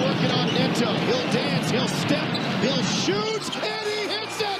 Working on Neto. He'll dance, he'll step, he'll shoot, and he hits it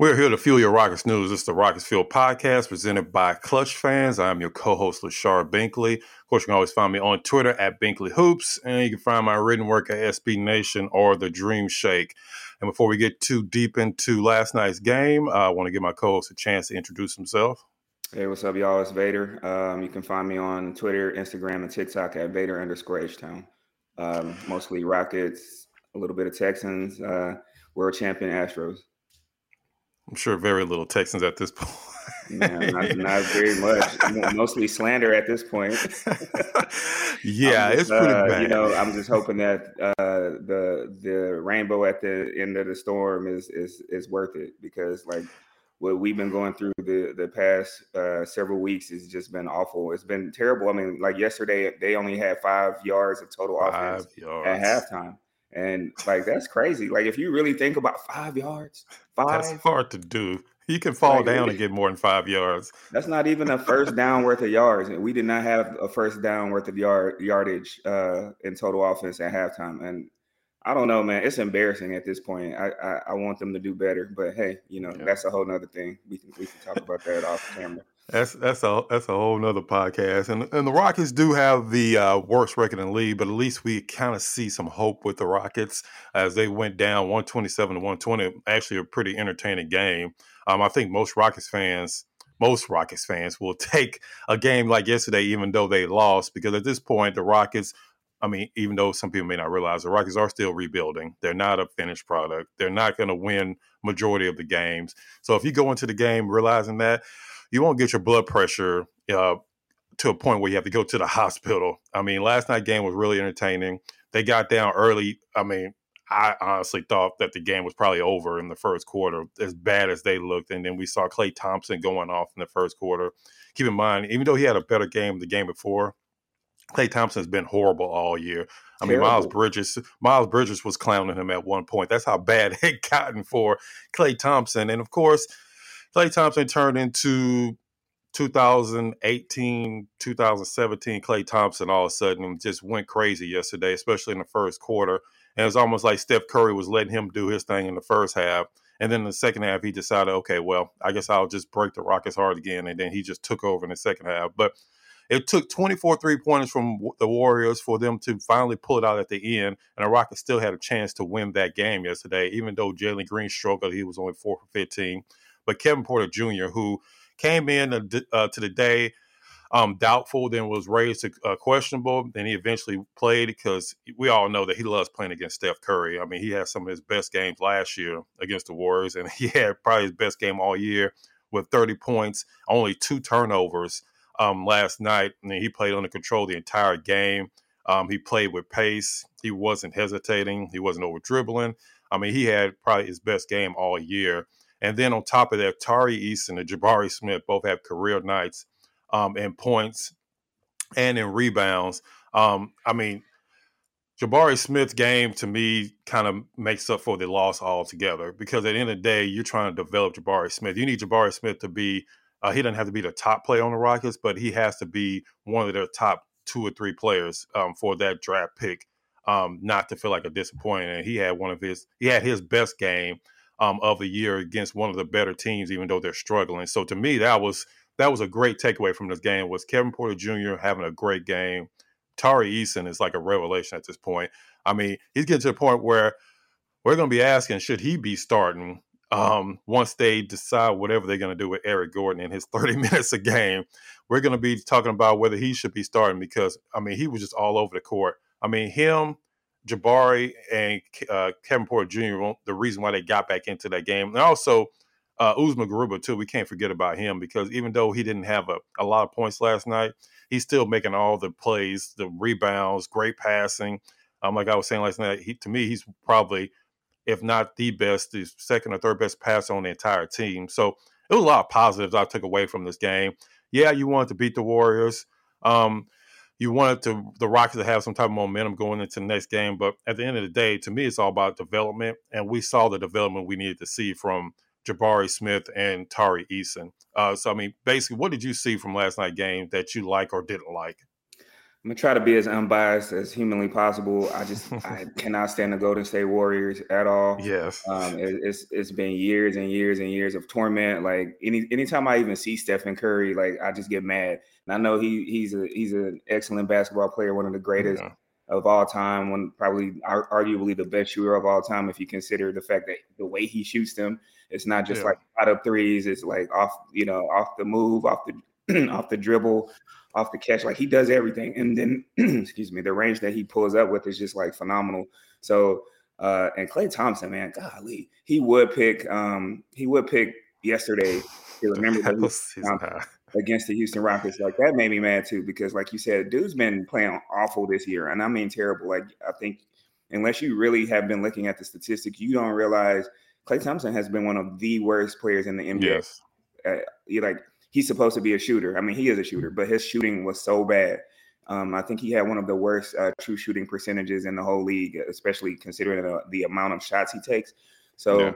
We're here to fuel your Rockets news. Is the Rockets Fuel podcast presented by Clutch Fans. I'm your co-host, Lachard Binkley. Of course, you can always find me on Twitter at Binkley Hoops, and you can find my written work at SB Nation or The Dream Shake. And before we get too deep into last night's game, I want to give my co-host a chance to introduce himself. Hey, what's up, y'all? It's Vator. Um, you can find me on Twitter, Instagram, and TikTok at Vator underscore H-Town. Um, mostly Rockets, a little bit of Texans, uh, world champion Astros. I'm sure very little Texans at this point. Yeah, not, not very much. Mostly slander at this point. yeah, just, it's pretty uh, bad. You know, I'm just hoping that uh, the the rainbow at the end of the storm is is is worth it because like what we've been going through the the past uh, several weeks has just been awful. It's been terrible. I mean, like yesterday they only had five yards of total offense Five yards. at halftime. And like that's crazy. Like if you really think about five yards, five That's hard to do. You can fall Like, down and get more than five yards. That's not even a first down worth of yards. And we did not have a first down worth of yard yardage uh, in total offense at halftime. And I don't know, man. It's embarrassing at this point. I I, I want them to do better. But hey, you know, Yeah. that's a whole nother thing. We can we can talk about that off camera. That's that's a that's a whole nother podcast. And and the Rockets do have the uh, worst record in the league, but at least we kind of see some hope with the Rockets as they went down 127 to 120. Actually, a pretty entertaining game. Um, I think most Rockets fans, most Rockets fans, will take a game like yesterday, even though they lost, because at this point the Rockets. I mean, even though some people may not realize the Rockets are still rebuilding, they're not a finished product. They're not going to win majority of the games. So if you go into the game realizing that, you won't get your blood pressure uh, to a point where you have to go to the hospital. I mean, last night game was really entertaining. They got down early. I mean, I honestly thought that the game was probably over in the first quarter, as bad as they looked. And then we saw Klay Thompson going off in the first quarter. Keep in mind, even though he had a better game the game before, Klay Thompson has been horrible all year. I mean, Miles Bridges, Miles Bridges was clowning him at one point. That's how bad it gotten for Klay Thompson. And of course, Klay Thompson turned into 2018, 2017 Klay Thompson all of a sudden just went crazy yesterday, especially in the first quarter. And it's almost like Steph Curry was letting him do his thing in the first half. And then in the second half, he decided, okay, well, I guess I'll just break the Rockets hard again. And then he just took over in the second half. But it took 24 three pointers from the Warriors for them to finally pull it out at the end. And the Rockets still had a chance to win that game yesterday, even though Jalen Green struggled. He was only four for 15. But Kevin Porter Jr., who came in uh, to the day um, doubtful, then was raised to uh, questionable. Then he eventually played because we all know that he loves playing against Steph Curry. I mean, he had some of his best games last year against the Warriors, and he had probably his best game all year with 30 points, only two turnovers um, last night. And he played under control the entire game. Um, he played with pace. He wasn't hesitating. He wasn't over dribbling. I mean, he had probably his best game all year. And then on top of that, Tari Eason and Jabari Smith both have career nights um, in points and in rebounds. Um, I mean, Jabari Smith's game to me kind of makes up for the loss altogether because at the end of the day, you're trying to develop Jabari Smith. You need Jabari Smith to be, uh, he doesn't have to be the top player on the Rockets, but he has to be one of their top two or three players um, for that draft pick, um, not to feel like a disappointment. And he had one of his, he had his best game um, of the year against one of the better teams, even though they're struggling. So to me, that was that was a great takeaway from this game. Was Kevin Porter Jr. having a great game? Tari Eason is like a revelation at this point. I mean, he's getting to the point where we're going to be asking, should he be starting um, once they decide whatever they're going to do with Eric Gordon in his 30 minutes a game? We're going to be talking about whether he should be starting because, I mean, he was just all over the court. I mean, him, Jabari, and uh, Kevin Porter Jr., the reason why they got back into that game. And also, uh, Usman Garuba, too, we can't forget about him because even though he didn't have a, a lot of points last night, he's still making all the plays, the rebounds, great passing. Um, like I was saying last night, he, to me, he's probably if not the best, the second or third best passer on the entire team. So it was a lot of positives I took away from this game. Yeah, you wanted to beat the Warriors. Um, you wanted to the Rockets to have some type of momentum going into the next game, but at the end of the day, to me, it's all about development, and we saw the development we needed to see from Jabari Smith and Tari Eason. Uh, so, I mean, basically, what did you see from last night game that you like or didn't like? I'm gonna try to be as unbiased as humanly possible. I just I cannot stand the Golden State Warriors at all. Yes, um, it, it's it's been years and years and years of torment. Like any anytime I even see Stephen Curry, like I just get mad. And I know he he's a he's an excellent basketball player, one of the greatest yeah. of all time, one probably arguably the best shooter of all time if you consider the fact that the way he shoots them, it's not just yeah. like out of threes, it's like off you know off the move, off the off the dribble off the catch. Like he does everything. And then, excuse me, the range that he pulls up with is just like phenomenal. So, uh, and Klay Thompson, man, golly, he would pick, um, he would pick yesterday. Remember that against the Houston Rockets. Like that made me mad too, because like you said, dude's been playing awful this year. And I mean terrible. Like I think unless you really have been looking at the statistics, you don't realize Klay Thompson has been one of the worst players in the NBA. Yes. Uh, you like he's supposed to be a shooter. I mean, he is a shooter, but his shooting was so bad. Um, I think he had one of the worst uh, true shooting percentages in the whole league, especially considering the, the amount of shots he takes. So yeah.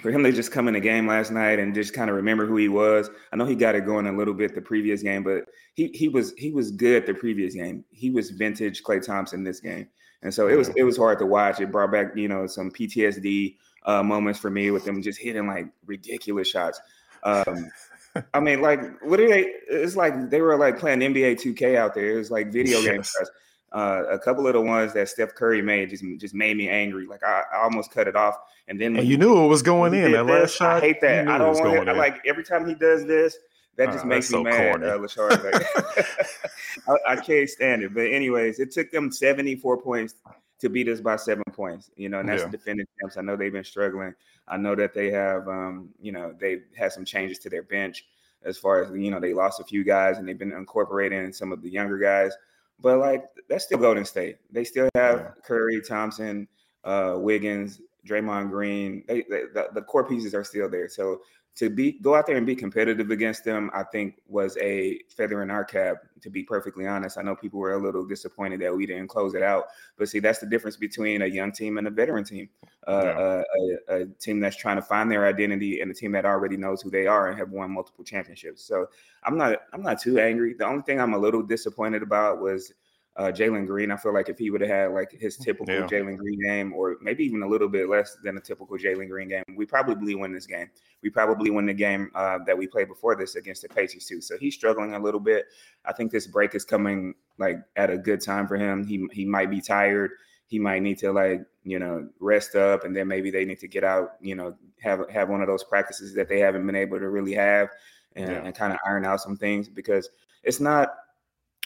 for him to just come in the game last night and just kind of remember who he was, I know he got it going a little bit the previous game, but he he was he was good the previous game. He was vintage Klay Thompson this game, and so it was it was hard to watch. It brought back you know some PTSD uh, moments for me with them just hitting like ridiculous shots. Um, I mean, like, what are they? It's like they were like playing NBA 2K out there. It was like video yes. games. Uh, a couple of the ones that Steph Curry made just just made me angry. Like I, I almost cut it off. And then and you knew it was going in. That last shot. I hate that. I don't want it. Like every time he does this, that just uh, makes me so mad. Uh, like, I, I, can't stand it. But anyways, it took them 74 points to beat us by seven points. You know, and that's yeah. the defending champs. I know they've been struggling. I know that they have, um, you know, they've had some changes to their bench as far as you know they lost a few guys and they've been incorporating some of the younger guys. But like that's still Golden State. They still have yeah. Curry, Thompson, uh, Wiggins, Draymond Green. They, they, the, the core pieces are still there. So to be go out there and be competitive against them, I think was a feather in our cap. To be perfectly honest, I know people were a little disappointed that we didn't close it out, but see, that's the difference between a young team and a veteran team. Uh, yeah. a, a, team that's trying to find their identity and a team that already knows who they are and have won multiple championships. So I'm not I'm not too angry. The only thing I'm a little disappointed about was uh, Jalen Green. I feel like if he would have had like his typical yeah. Jalen Green game, or maybe even a little bit less than a typical Jalen Green game, we probably win this game. We probably win the game uh, that we played before this against the Pacers too. So he's struggling a little bit. I think this break is coming like at a good time for him. He he might be tired. He might need to like you know rest up, and then maybe they need to get out. You know, have have one of those practices that they haven't been able to really have, and, yeah. and kind of iron out some things because it's not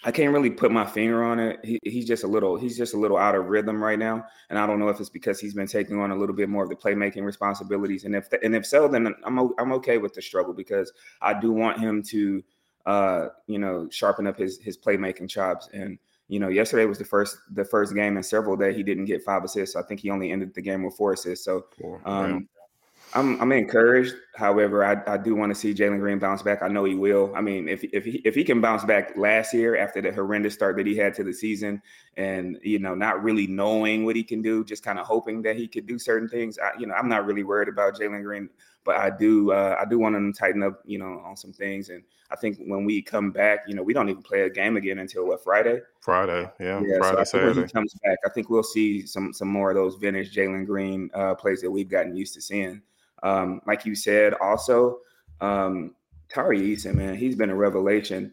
I can't really put my finger on it. He, he's just a little he's just a little out of rhythm right now, and I don't know if it's because he's been taking on a little bit more of the playmaking responsibilities. And if and if so, then I'm I'm okay with the struggle because I do want him to, uh, you know, sharpen up his his playmaking chops. And you know, yesterday was the first the first game in several that he didn't get five assists. I think he only ended the game with four assists. So, um, I'm I'm encouraged. However, I, I do want to see Jalen Green bounce back. I know he will. I mean, if if he if he can bounce back last year after the horrendous start that he had to the season, and you know, not really knowing what he can do, just kind of hoping that he could do certain things. I, you know, I'm not really worried about Jalen Green, but I do uh, I do want him to tighten up, you know, on some things. And I think when we come back, you know, we don't even play a game again until what Friday. Friday, yeah, yeah Friday, so Saturday. When he comes back, I think we'll see some some more of those vintage Jalen Green uh, plays that we've gotten used to seeing. Um, like you said, also, um, Tari Eason, man, he's been a revelation.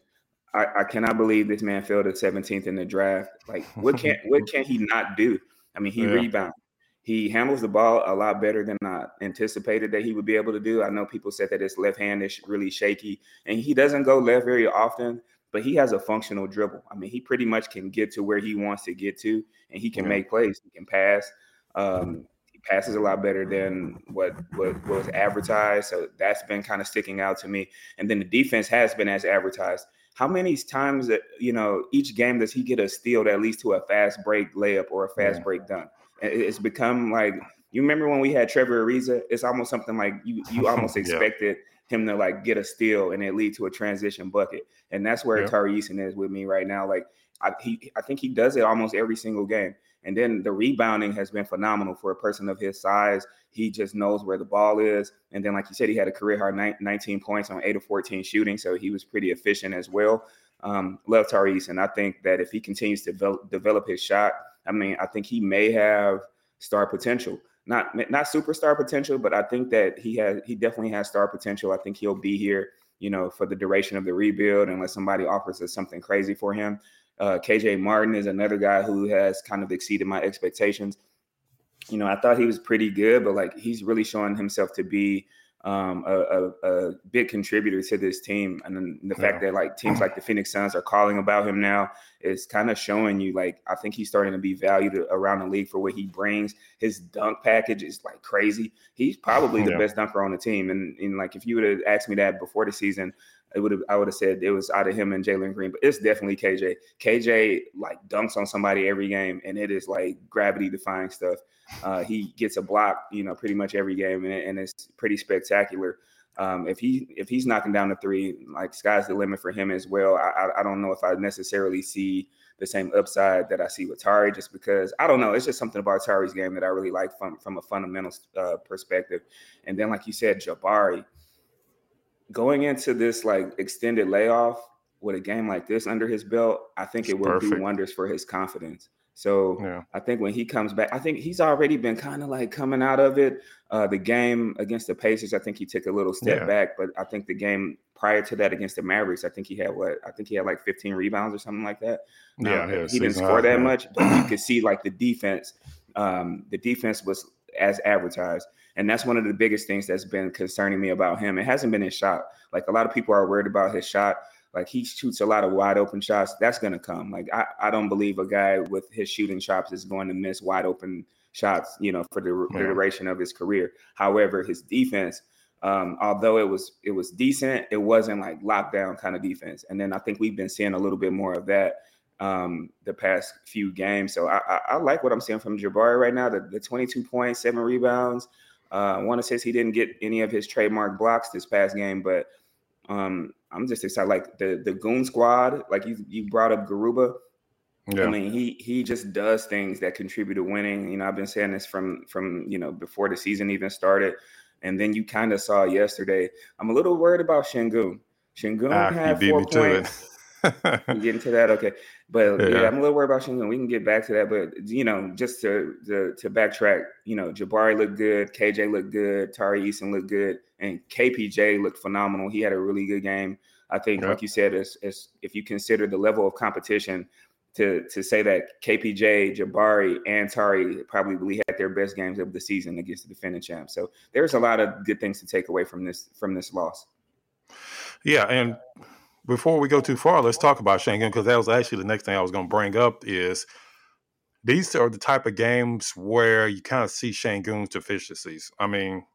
I, I, cannot believe this man fell to 17th in the draft. Like, what can what can he not do? I mean, he yeah. rebounds. He handles the ball a lot better than I anticipated that he would be able to do. I know people said that his left hand is really shaky, and he doesn't go left very often. But he has a functional dribble. I mean, he pretty much can get to where he wants to get to, and he can yeah. make plays. He can pass. Um, passes a lot better than what, what, what was advertised. So that's been kind of sticking out to me. And then the defense has been as advertised. How many times that you know each game does he get a steal that leads to a fast break layup or a fast yeah. break dunk? It's become like you remember when we had Trevor Ariza? It's almost something like you you almost expected him to like get a steal and it lead to a transition bucket. And that's where yeah. Tari Eason is with me right now. Like I, he, I think he does it almost every single game. And then the rebounding has been phenomenal for a person of his size. He just knows where the ball is. And then, like you said, he had a career high 19 points on 8 of 14 shooting. So he was pretty efficient as well. Um, love Tariq. And I think that if he continues to develop, develop his shot, I mean, I think he may have star potential. Not not superstar potential, but I think that he has he definitely has star potential. I think he'll be here, you know, for the duration of the rebuild unless somebody offers us something crazy for him. Uh, KJ Martin is another guy who has kind of exceeded my expectations. You know, I thought he was pretty good, but like he's really showing himself to be um, a, a, a, big contributor to this team. And then the yeah. fact that like teams like the Phoenix Suns are calling about him now is kind of showing you like I think he's starting to be valued around the league for what he brings. His dunk package is like crazy. He's probably the yeah. best dunker on the team. And, and like if you would have asked me that before the season, it would have I would have said it was out of him and Jalen Green, but it's definitely KJ. KJ like dunks on somebody every game, and it is like gravity defying stuff. Uh, he gets a block, you know, pretty much every game, and, and it's pretty spectacular. Um, if he if he's knocking down the three, like sky's the limit for him as well. I, I, I don't know if I necessarily see the same upside that I see with Tari, just because I don't know. It's just something about Tari's game that I really like from from a fundamental uh, perspective. And then, like you said, Jabari going into this like extended layoff with a game like this under his belt, I think it will do wonders for his confidence. So yeah. I think when he comes back, I think he's already been kind of like coming out of it. Uh, the game against the Pacers, I think he took a little step yeah. back, but I think the game prior to that against the Mavericks, I think he had what? I think he had like 15 rebounds or something like that. Yeah, yeah he didn't score that much, but you could see like the defense. Um, the defense was as advertised. And that's one of the biggest things that's been concerning me about him. It hasn't been his shot. Like a lot of people are worried about his shot. Like he shoots a lot of wide open shots. That's going to come. Like I, I don't believe a guy with his shooting chops is going to miss wide open shots, you know, for the, yeah. duration of his career. However, his defense, um, although it was it was decent, it wasn't like lockdown kind of defense. And then I think we've been seeing a little bit more of that um, the past few games. So I, I, I, like what I'm seeing from Jabari right now. The, the 22 points, seven rebounds. Uh, one says he didn't get any of his trademark blocks this past game, but um, I'm just excited. Like the the Goon Squad, like you you brought up Garuba. Yeah. I mean, he he just does things that contribute to winning. You know, I've been saying this from from you know before the season even started, and then you kind of saw yesterday. I'm a little worried about Sengun. Sengun ah, had four points. get into that, okay. But yeah. yeah. I'm a little worried about Sengun. We can get back to that, but you know, just to, to to backtrack, you know, Jabari looked good, KJ looked good, Tari Eason looked good, and KPJ looked phenomenal. He had a really good game. I think, like you said, is if you consider the level of competition, to to say that KPJ, Jabari, and Tari probably had their best games of the season against the defending champs. So there's a lot of good things to take away from this from this loss. Yeah, and before we go too far, let's talk about Sengun because that was actually the next thing I was going to bring up is these are the type of games where you kind of see Sengun's deficiencies. I mean,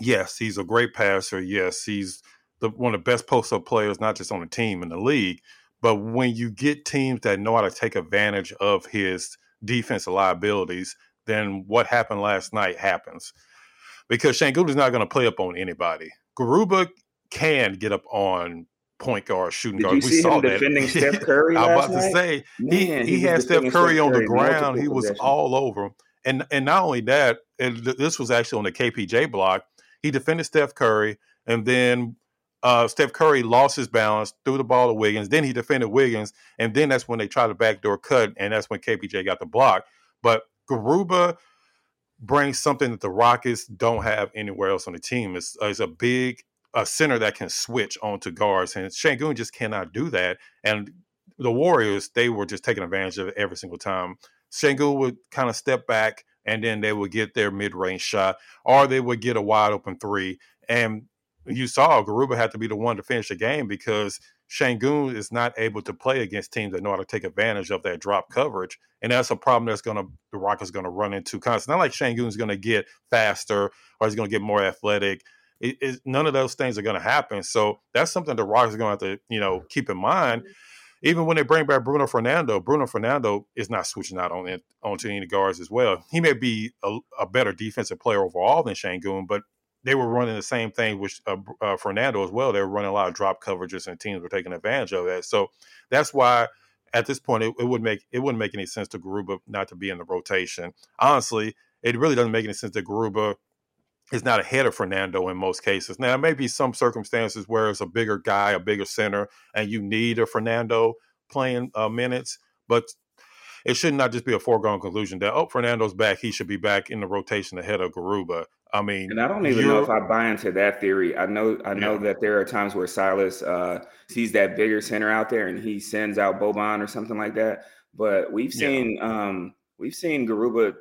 yes, he's a great passer. Yes, he's the, one of the best post up players, not just on the team in the league. But when you get teams that know how to take advantage of his defensive liabilities, then what happened last night happens. Because Sengun is not going to play up on anybody. Garuba can get up on point guard, shooting Did guard. You we see saw him that. defending Steph Curry. I was about night? to say Man, he, he, had Steph Curry Steph on the ground. He was all over him. And and not only that, this was actually on the KPJ block. He defended Steph Curry, and then uh, Steph Curry lost his balance, threw the ball to Wiggins. Then he defended Wiggins, and then that's when they tried the backdoor cut, and that's when KPJ got the block. But Garuba brings something that the Rockets don't have anywhere else on the team. It's, it's a big a center that can switch onto guards, and Sengun just cannot do that. And the Warriors, they were just taking advantage of it every single time. Sengun would kind of step back, and then they would get their mid-range shot, or they would get a wide open three. And you saw Garuba had to be the one to finish the game because Sengun is not able to play against teams that know how to take advantage of that drop coverage, and that's a problem that's going to the Rockets going to run into. It's not like Sengun is going to get faster or he's going to get more athletic it, it, none of those things are going to happen. So that's something the Rockets are going to have to, you know, keep in mind. Even when they bring back Bruno Fernando, Bruno Fernando is not switching out on it, onto any guards as well. He may be a, a better defensive player overall than Sengun, but they were running the same thing with uh, uh, Fernando as well. They were running a lot of drop coverages, and teams were taking advantage of that. So that's why at this point it, it would make it wouldn't make any sense to Garuba not to be in the rotation. Honestly, it really doesn't make any sense to Garuba is not ahead of Fernando in most cases. Now, there may be some circumstances where it's a bigger guy, a bigger center, and you need a Fernando playing uh, minutes, but it should not just be a foregone conclusion that oh Fernando's back, he should be back in the rotation ahead of Garuba. I mean, and I don't even know if I buy into that theory. I know I know yeah. that there are times where Silas uh, sees that bigger center out there and he sends out Boban or something like that. But we've seen yeah. um, we've seen Garuba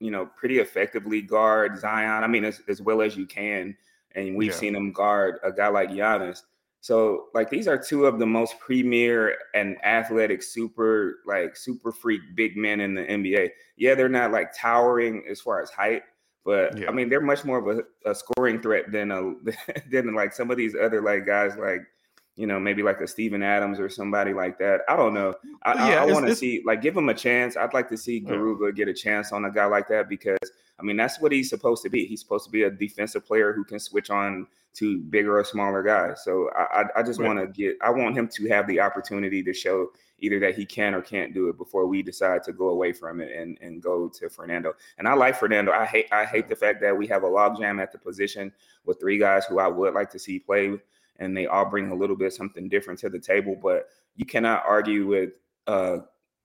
you know, pretty effectively guard Zion. I mean, as, as well as you can. And we've yeah. seen him guard a guy like Giannis. So, like, these are two of the most premier and athletic, super, like, super freak big men in the NBA. Yeah, they're not like towering as far as height, but yeah. I mean, they're much more of a, a scoring threat than a than like some of these other like guys like you know, maybe like a Steven Adams or somebody like that. I don't know. I, yeah, I, I want to see, like, give him a chance. I'd like to see Garuba get a chance on a guy like that because, I mean, that's what he's supposed to be. He's supposed to be a defensive player who can switch on to bigger or smaller guys. So I, I, I just right. want to get, I want him to have the opportunity to show either that he can or can't do it before we decide to go away from it and, and go to Fernando. And I like Fernando. I hate, I hate the fact that we have a logjam at the position with three guys who I would like to see play and they all bring a little bit something different to the table. But you cannot argue with uh,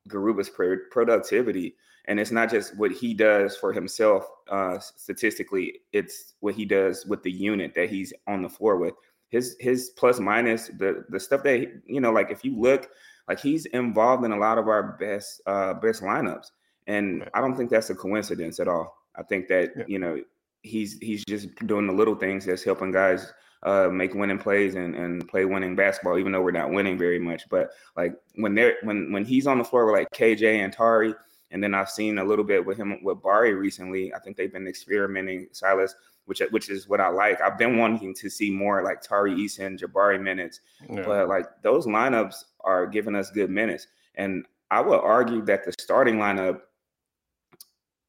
Garuba's productivity. And it's not just what he does for himself uh, statistically, it's what he does with the unit that he's on the floor with. His his plus minus the the stuff that you know, like if you look, like he's involved in a lot of our best uh, best lineups, and I don't think that's a coincidence at all. I think that yeah. you know he's he's just doing the little things that's helping guys uh, make winning plays and, and play winning basketball, even though we're not winning very much. But like when they're when when he's on the floor with like KJ and Tari, and then I've seen a little bit with him with Bari recently. I think they've been experimenting Silas, which which is what I like. I've been wanting to see more like Tari Eason, Jabari minutes, yeah. but like those lineups are giving us good minutes. And I would argue that the starting lineup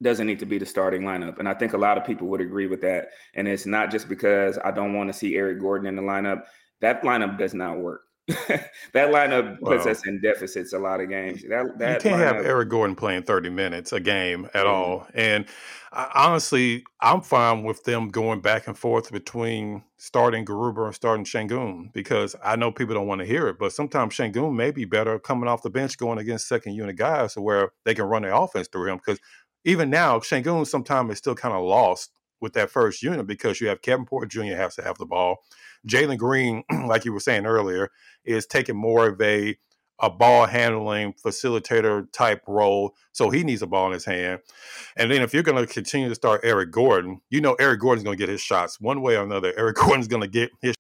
doesn't need to be the starting lineup. And I think a lot of people would agree with that. And it's not just because I don't want to see Eric Gordon in the lineup. That lineup does not work. that lineup puts well, us in deficits a lot of games. That, that you can't lineup, have Eric Gordon playing 30 minutes a game at mm-hmm. all. And I, honestly, I'm fine with them going back and forth between starting Garuba and starting Sengun because I know people don't want to hear it, but sometimes Sengun may be better coming off the bench going against second unit guys where they can run their offense through him because even now, Sengun sometimes is still kind of lost with that first unit because you have Kevin Porter Jr. has to have the ball. Jalen Green, like you were saying earlier, is taking more of a a ball handling facilitator type role. So he needs a ball in his hand. And then if you're going to continue to start Eric Gordon, you know Eric Gordon's going to get his shots one way or another. Eric Gordon's going to get his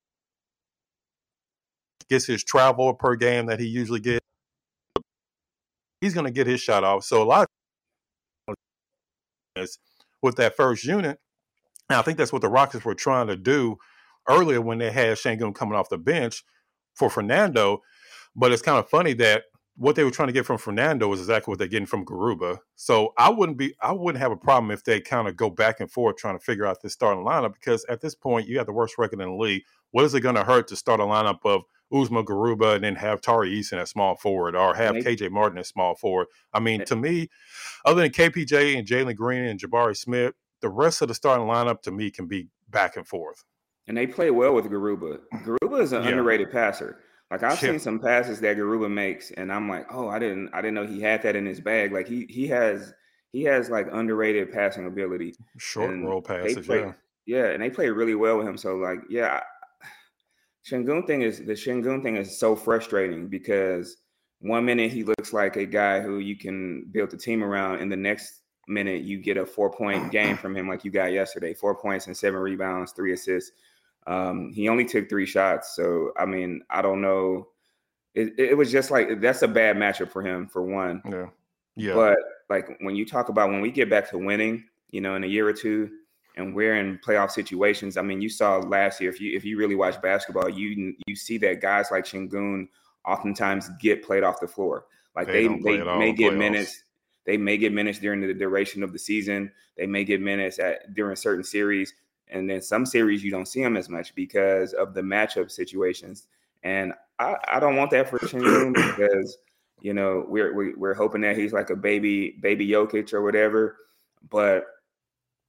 gets his travel per game that he usually gets. He's going to get his shot off. So a lot with that first unit. And I think that's what the Rockets were trying to do earlier when they had Sengun coming off the bench for Fernando. But it's kind of funny that what they were trying to get from Fernando was exactly what they're getting from Garuba. So I wouldn't be I wouldn't have a problem if they kind of go back and forth trying to figure out this starting lineup because at this point you have the worst record in the league. What is it going to hurt to start a lineup of Usman Garuba and then have Tari Eason at small forward or have KJ Martin at small forward. I mean, to me, other than KPJ and Jalen Green and Jabari Smith, the rest of the starting lineup to me can be back and forth. And they play well with Garuba. Garuba is an yeah. underrated passer. Like I've yeah. seen some passes that Garuba makes, and I'm like, oh, I didn't, I didn't know he had that in his bag. Like he, he has, he has like underrated passing ability. Short and roll passes, play, yeah. Yeah, and they play really well with him. So like, yeah, Sengun thing is the Sengun thing is so frustrating because one minute he looks like a guy who you can build a team around, and the next minute you get a four point game from him like you got yesterday four points and seven rebounds, three assists. Um, he only took three shots. So, I mean, I don't know. It, it was just like that's a bad matchup for him, for one. Yeah. Yeah. But like when you talk about when we get back to winning, you know, in a year or two, and we're in playoff situations. I mean, you saw last year if you if you really watch basketball, you you see that guys like Sengun oftentimes get played off the floor. Like they they, they may get playoffs. minutes. They may get minutes during the duration of the season. They may get minutes at during certain series, and then some series you don't see them as much because of the matchup situations. And I, I don't want that for Sengun because you know we're we, are we are hoping that he's like a baby baby Jokic or whatever, but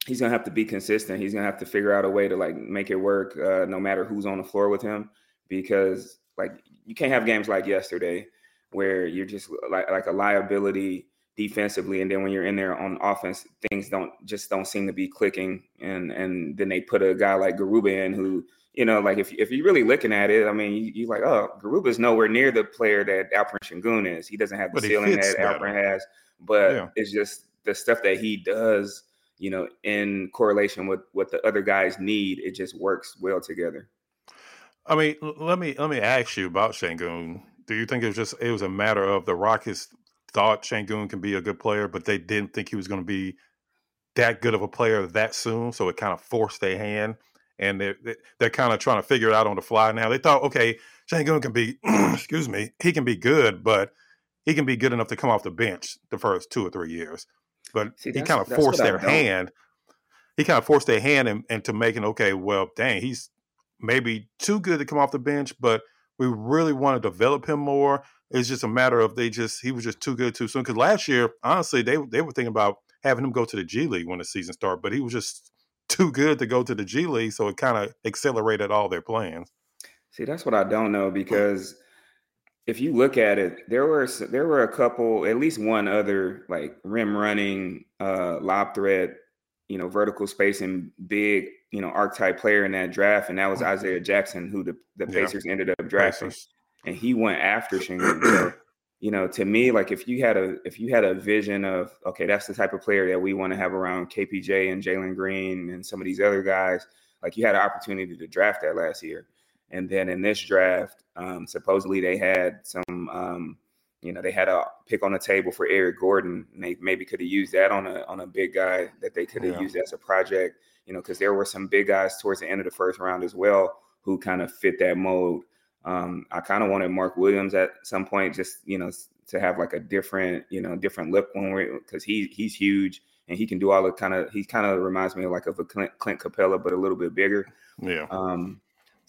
he's gonna have to be consistent. He's gonna have to figure out a way to like make it work, uh, no matter who's on the floor with him, because like you can't have games like yesterday where you're just like like a liability defensively, and then when you're in there on offense, things don't just don't seem to be clicking, and and then they put a guy like Garuba in who. You know, like if, if you're really looking at it, I mean, you, you're like, oh, Garuba's nowhere near the player that Alperen Sengun is. He doesn't have the ceiling that Alperen has, but yeah. it's just the stuff that he does you know, in correlation with what the other guys need, it just works well together. I mean, let me let me ask you about Sengun. Do you think it was just it was a matter of the Rockets thought Sengun can be a good player, but they didn't think he was going to be that good of a player that soon, so it kind of forced their hand, and they're they're kind of trying to figure it out on the fly now. They thought, okay, Sengun can be, excuse me, he can be good, but he can be good enough to come off the bench the first two or three years but See, he kind of forced their hand. He kind of forced their hand and, into making okay, well, dang, he's maybe too good to come off the bench, but we really want to develop him more. It's just a matter of they just he was just too good too soon. Because last year, honestly, they they were thinking about having him go to the G League when the season started, but he was just too good to go to the G League, so it kind of accelerated all their plans. See, that's what I don't know because if you look at it, there were there were a couple, at least one other like rim running, uh, lob threat, you know, vertical spacing, big, you know, archetype player in that draft, and that was. Isaiah Jackson, who the, the Pacers yeah. ended up drafting, Pacers. and he went after Sengun. so, you know, to me, like if you had a if you had a vision of okay, that's the type of player that we want to have around KPJ and Jalen Green and some of these other guys, like you had an opportunity to draft that last year. And then in this draft, um, supposedly they had some, um, you know, they had a pick on the table for Eric Gordon, and they maybe could have used that on a on a big guy that they could have yeah. used as a project, you know, because there were some big guys towards the end of the first round as well who kind of fit that mold. Um, I kind of wanted Mark Williams at some point, just you know, to have like a different, you know, different look when we because he he's huge and he can do all the kind of he kind of reminds me of like of a Clint, Clint Capela, but a little bit bigger. Yeah. Um,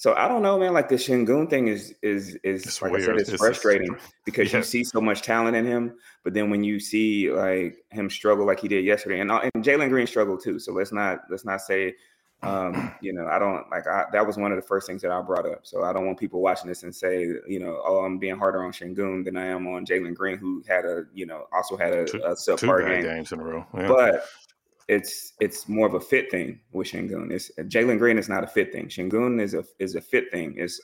so I don't know, man. Like the Sengun thing is is is it's like weird. I said, it's, it's frustrating because yeah. you see so much talent in him, but then when you see like him struggle like he did yesterday, and uh, and Jalen Green struggled too. So let's not let's not say, um, you know, I don't like I, that was one of the first things that I brought up. So I don't want people watching this and say, you know, oh, I'm being harder on Sengun than I am on Jalen Green, who had a you know also had a, two, a subpar game. games in a row. Yeah. But it's it's more of a fit thing with Sengun. It's Jalen Green is not a fit thing. Sengun is a is a fit thing. Is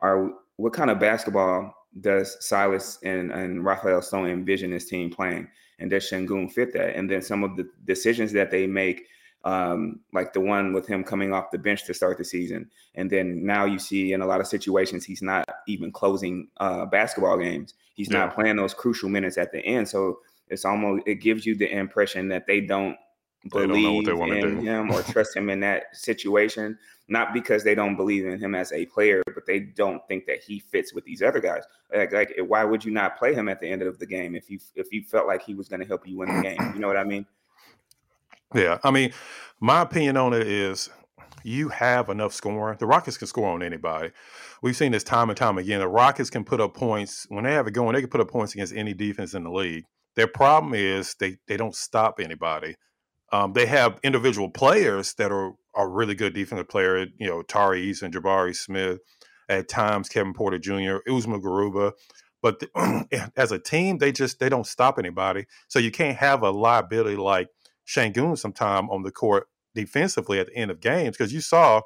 are what kind of basketball does Silas and and Rafael Stone envision this team playing, and does Sengun fit that? And then some of the decisions that they make, um, like the one with him coming off the bench to start the season, and then now you see in a lot of situations he's not even closing uh, basketball games. He's yeah. not playing those crucial minutes at the end. So it's almost it gives you the impression that they don't believe in him or trust him in that situation. Not because they don't believe in him as a player, but they don't think that he fits with these other guys. Like, like eh, why would you not play him at the end of the game if you if you felt like he was going to help you win the game? You know what I mean? Yeah, I mean, my opinion on it is you have enough scoring. The Rockets can score on anybody. We've seen this time and time again. The Rockets can put up points when they have it going. They can put up points against any defense in the league. Their problem is they they don't stop anybody. Um, they have individual players that are are really good defensive player. You know, Tari and Jabari Smith, at times Kevin Porter Jr., Usman Garuba. But the, as a team, they just they don't stop anybody. So you can't have a liability like Sengun sometime on the court defensively at the end of games because you saw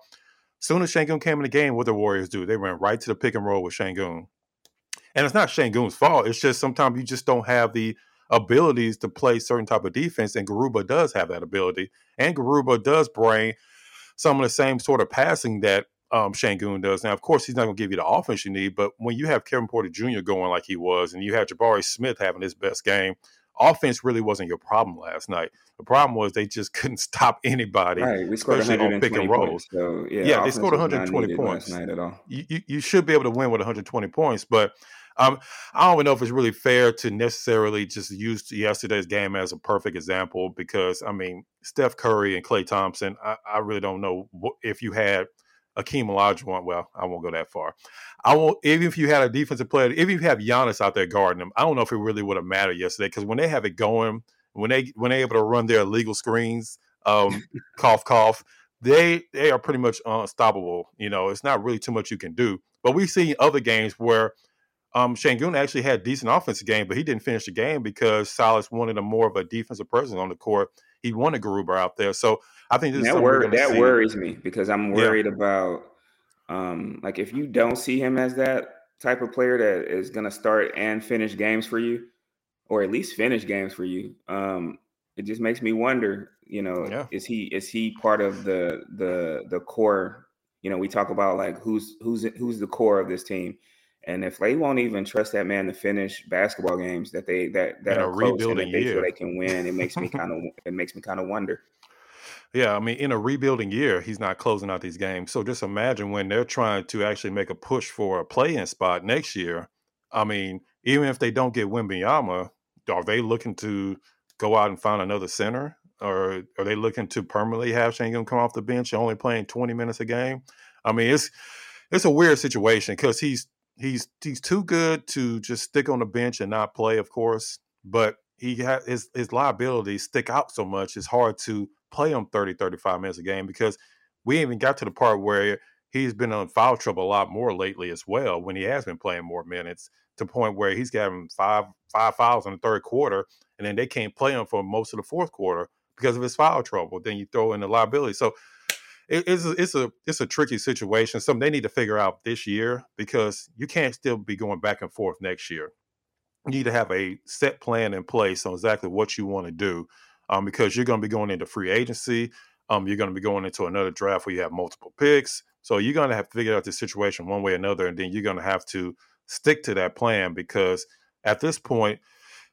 soon as Sengun came in the game, what the Warriors do? They ran right to the pick and roll with Sengun. And it's not Sengun's fault. It's just sometimes you just don't have the abilities to play certain type of defense, and Garuba does have that ability. And Garuba does bring some of the same sort of passing that um, Sengun does. Now, of course, he's not going to give you the offense you need, but when you have Kevin Porter Jr. going like he was, and you have Jabari Smith having his best game, offense really wasn't your problem last night. The problem was they just couldn't stop anybody, right. especially on pick and rolls. So, yeah, yeah they scored 120 points. Night at all. You, you, you should be able to win with 120 points, but Um, I don't even know if it's really fair to necessarily just use yesterday's game as a perfect example because I mean Steph Curry and Klay Thompson. I, I really don't know if you had Akeem Olajuwon. Well, I won't go that far. I won't. Even if you had a defensive player, even if you have Giannis out there guarding them, I don't know if it really would have mattered yesterday because when they have it going, when they when they're able to run their illegal screens, um, cough cough, they they are pretty much unstoppable. You know, it's not really too much you can do. But we've seen other games where um, Sengun actually had decent offensive game, but he didn't finish the game because Silas wanted a more of a defensive presence on the court. He wanted Garuba out there, so I think that wor- that see. worries me because I'm worried yeah. about um, like if you don't see him as that type of player that is going to start and finish games for you, or at least finish games for you. Um, it just makes me wonder. You know, yeah. is he is he part of the the the core? You know, we talk about like who's who's who's the core of this team. And if they won't even trust that man to finish basketball games that they that that are close and that they year. feel they can win, it makes me kind of it makes me kind of wonder. Yeah, I mean, in a rebuilding year, he's not closing out these games. So just imagine when they're trying to actually make a push for a play-in spot next year. I mean, even if they don't get Wembanyama, are they looking to go out and find another center, or are they looking to permanently have Sengun come off the bench, and only playing twenty minutes a game? I mean, it's it's a weird situation because he's he's he's too good to just stick on the bench and not play, of course, but he has his his liabilities stick out so much. It's hard to play him 30, 35 minutes a game because we even got to the part where he's been on foul trouble a lot more lately as well when he has been playing more minutes to point where he's getting five five fouls in the third quarter and then they can't play him for most of the fourth quarter because of his foul trouble. Then you throw in the liability. So it, it's a, it's a it's a tricky situation. Something they need to figure out this year because you can't still be going back and forth next year. You need to have a set plan in place on exactly what you want to do um, because you're going to be going into free agency. Um, you're going to be going into another draft where you have multiple picks. So you're going to have to figure out the situation one way or another, and then you're going to have to stick to that plan because at this point,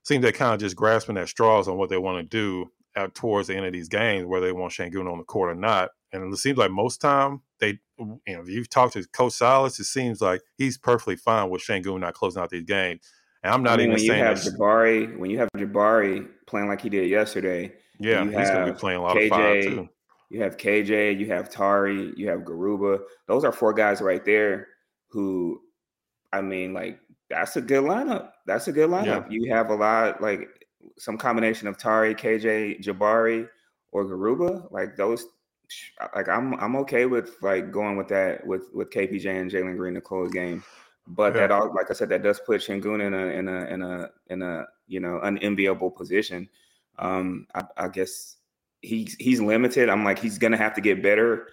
seems they're kind of just grasping at straws on what they want to do at, towards the end of these games, whether they want Sengun on the court or not. And it seems like most time they, you know, if you've talked to Coach Silas, it seems like he's perfectly fine with Sengun not closing out these games. And I'm not I mean, even when saying you have Jabari when you have Jabari playing like he did yesterday. Yeah, he's going to be playing a lot KJ, of five too. You have KJ, you have Tari, you have Garuba. Those are four guys right there who, I mean, like that's a good lineup. That's a good lineup. Yeah. You have a lot like some combination of Tari, KJ, Jabari, or Garuba. Like those, like I'm I'm okay with like going with that with with KPJ and Jalen Green to close game, But yeah. that all, like I said, that does put Sengun in a in a in a in a you know unenviable position. Um, I, I guess he's he's limited. I'm like he's gonna have to get better.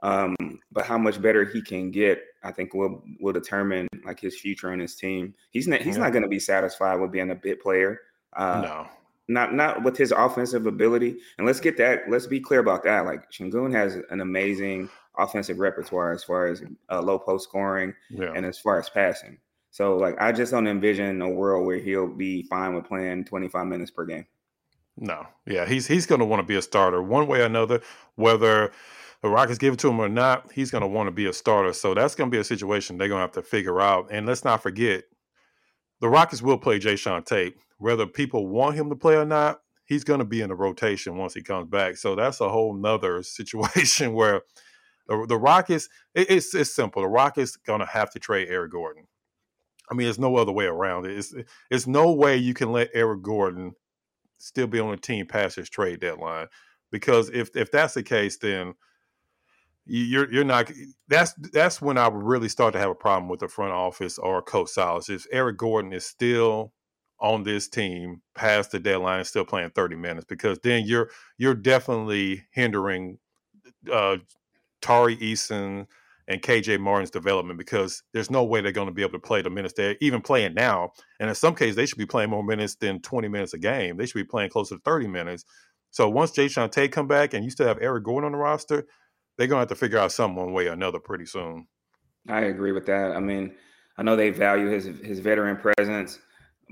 Um, but how much better he can get, I think will will determine like his future in his team. He's not he's yeah. not gonna be satisfied with being a bit player. Uh, no. Not not with his offensive ability. And let's get that, let's be clear about that. Like Sengun has an amazing offensive repertoire as far as uh, low post scoring yeah. and as far as passing. So like I just don't envision a world where he'll be fine with playing 25 minutes per game. No, yeah, he's he's going to want to be a starter one way or another, whether the Rockets give it to him or not. He's going to want to be a starter. So that's going to be a situation they're going to have to figure out. And let's not forget, the Rockets will play Jae'Sean Tate, whether people want him to play or not. He's going to be in the rotation once he comes back. So that's a whole nother situation where the, the Rockets, it, it's it's simple. The Rockets gonna have to trade Eric Gordon. I mean, there's no other way around it. It's it's no way you can let Eric Gordon still be on the team past his trade deadline. Because if if that's the case, then you're you're not that's that's when I would really start to have a problem with the front office or coach Silas. If Eric Gordon is still on this team past the deadline still playing 30 minutes because then you're you're definitely hindering uh, Tari Eason and KJ Martin's development because there's no way they're going to be able to play the minutes they're even playing now. And in some cases, they should be playing more minutes than 20 minutes a game. They should be playing closer to 30 minutes. So once Jae'Sean Tate come back and you still have Eric Gordon on the roster, they're going to have to figure out something one way or another pretty soon. I agree with that. I mean, I know they value his his veteran presence,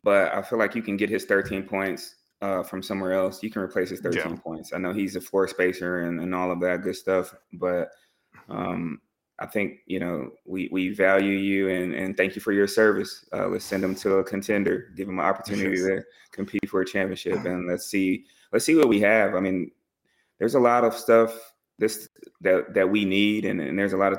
but I feel like you can get his 13 points uh, from somewhere else, you can replace his 13 yeah. points. I know he's a floor spacer and, and all of that good stuff, but um, I think you know we we value you and and thank you for your service. Uh, let's send him to a contender, give him an opportunity yes. to compete for a championship, and let's see let's see what we have. I mean, there's a lot of stuff this that that we need, and, and there's a lot of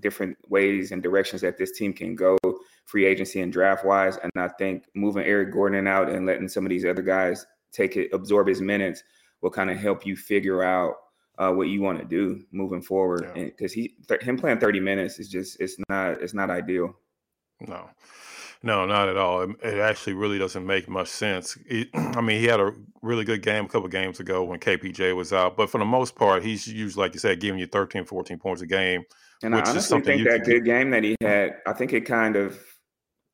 different ways and directions that this team can go, free agency and draft wise. And I think moving Eric Gordon out and letting some of these other guys take it, absorb his minutes, will kind of help you figure out uh, what you want to do moving forward. Because yeah. he th- him playing thirty minutes is just it's not it's not ideal. No. No, not at all. It, it actually really doesn't make much sense. It, I mean, he had a really good game a couple games ago when KPJ was out, but for the most part, he's usually, like you said, giving you 13, 14 points a game. And I honestly think that good game that he had, I think it kind of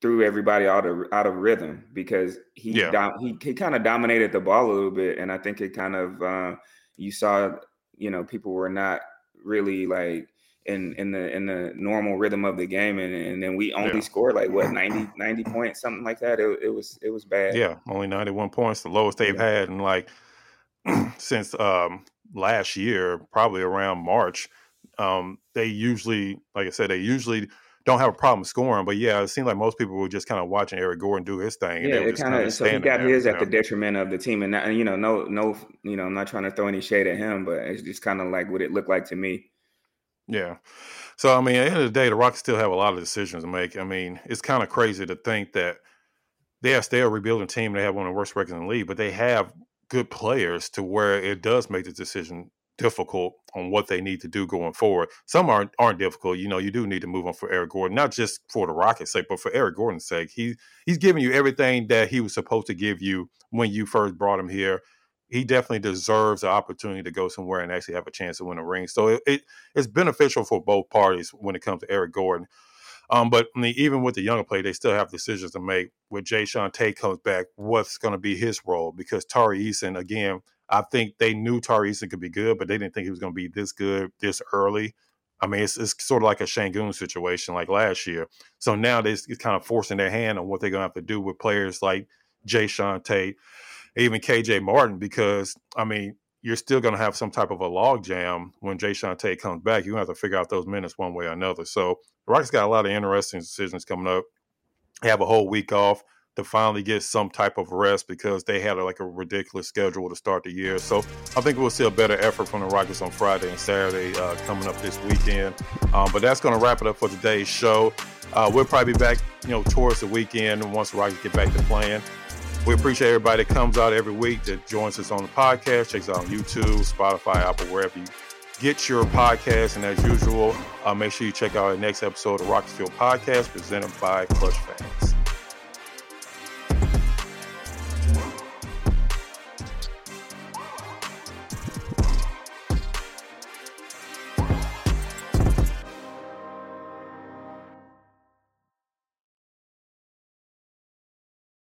threw everybody out of out of rhythm because he yeah. dom- he, he kind of dominated the ball a little bit, and I think it kind of uh, you saw you know people were not really like in in the in the normal rhythm of the game and, and then we only yeah. scored like what 90 90 points something like that it, it was it was bad yeah only 91 points the lowest they've yeah. had in like since um last year probably around march um they usually like i said they usually don't have a problem scoring. But yeah, it seemed like most people were just kind of watching Eric Gordon do his thing. Yeah, it kind of so he got there, his at the detriment of the team, and, not, and you know, no, no, you know, I'm not trying to throw any shade at him, but it's just kind of like what it looked like to me. Yeah. So I mean, at the end of the day, the Rockets still have a lot of decisions to make. I mean, it's kind of crazy to think that they are still a rebuilding team. They have one of the worst records in the league, but they have good players to where it does make the decision difficult on what they need to do going forward. Some aren't aren't difficult. You know, you do need to move on for Eric Gordon, not just for the Rockets' sake, but for Eric Gordon's sake. He he's giving you everything that he was supposed to give you when you first brought him here. He definitely deserves the opportunity to go somewhere and actually have a chance to win a ring. So it, it it's beneficial for both parties when it comes to Eric Gordon. Um, but I mean, even with the younger play, they still have decisions to make. When Jae'Sean Tate comes back, what's going to be his role? Because Tari Eason, again, I think they knew Tari Eason could be good, but they didn't think he was going to be this good this early. I mean, it's, it's sort of like a Sengun situation like last year. So now they're kind of forcing their hand on what they're going to have to do with players like Jae'Sean Tate, even KJ Martin, because, I mean, you're still going to have some type of a log jam when Jae'Sean Tate comes back. To have to figure out those minutes one way or another. So the Rockets got a lot of interesting decisions coming up. They have a whole week off to finally get some type of rest because they had a, like a ridiculous schedule to start the year. So I think we'll see a better effort from the Rockets on Friday and Saturday uh, coming up this weekend. Um, but that's going to wrap it up for today's show. Uh, we'll probably be back, you know, towards the weekend once the Rockets get back to playing. We appreciate everybody that comes out every week that joins us on the podcast, checks out on YouTube, Spotify, Apple, wherever you get your podcast. And as usual, uh, make sure you check out our next episode of Rockets Field Podcast presented by Clutch Fans.